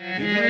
Gauram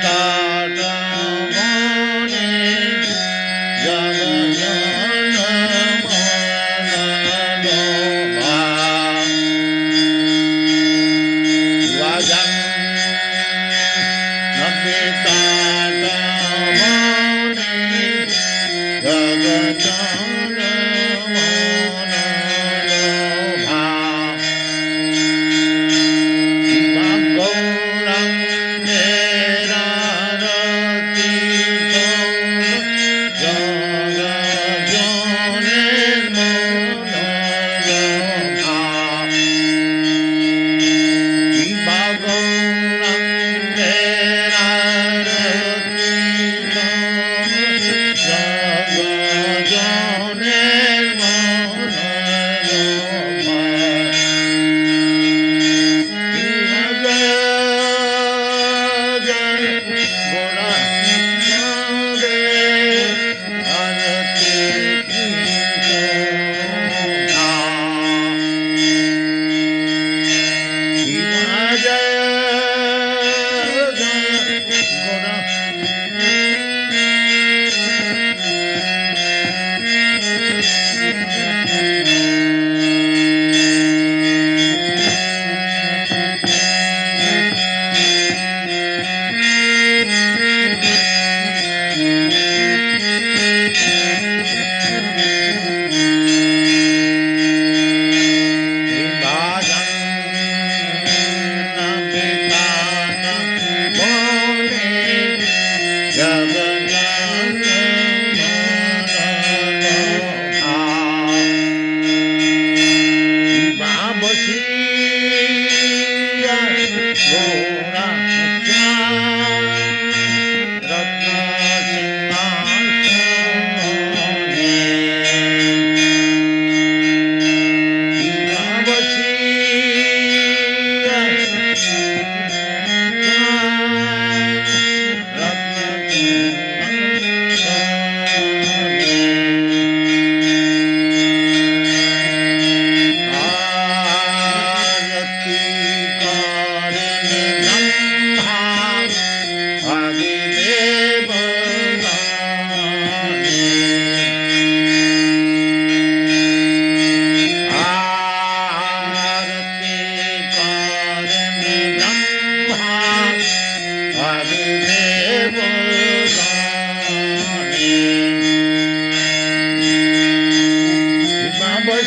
Mera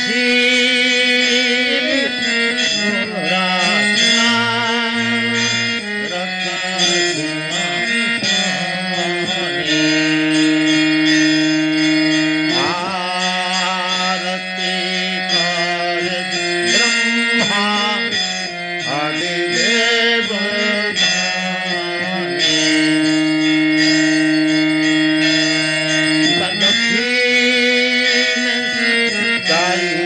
Jesus. Dai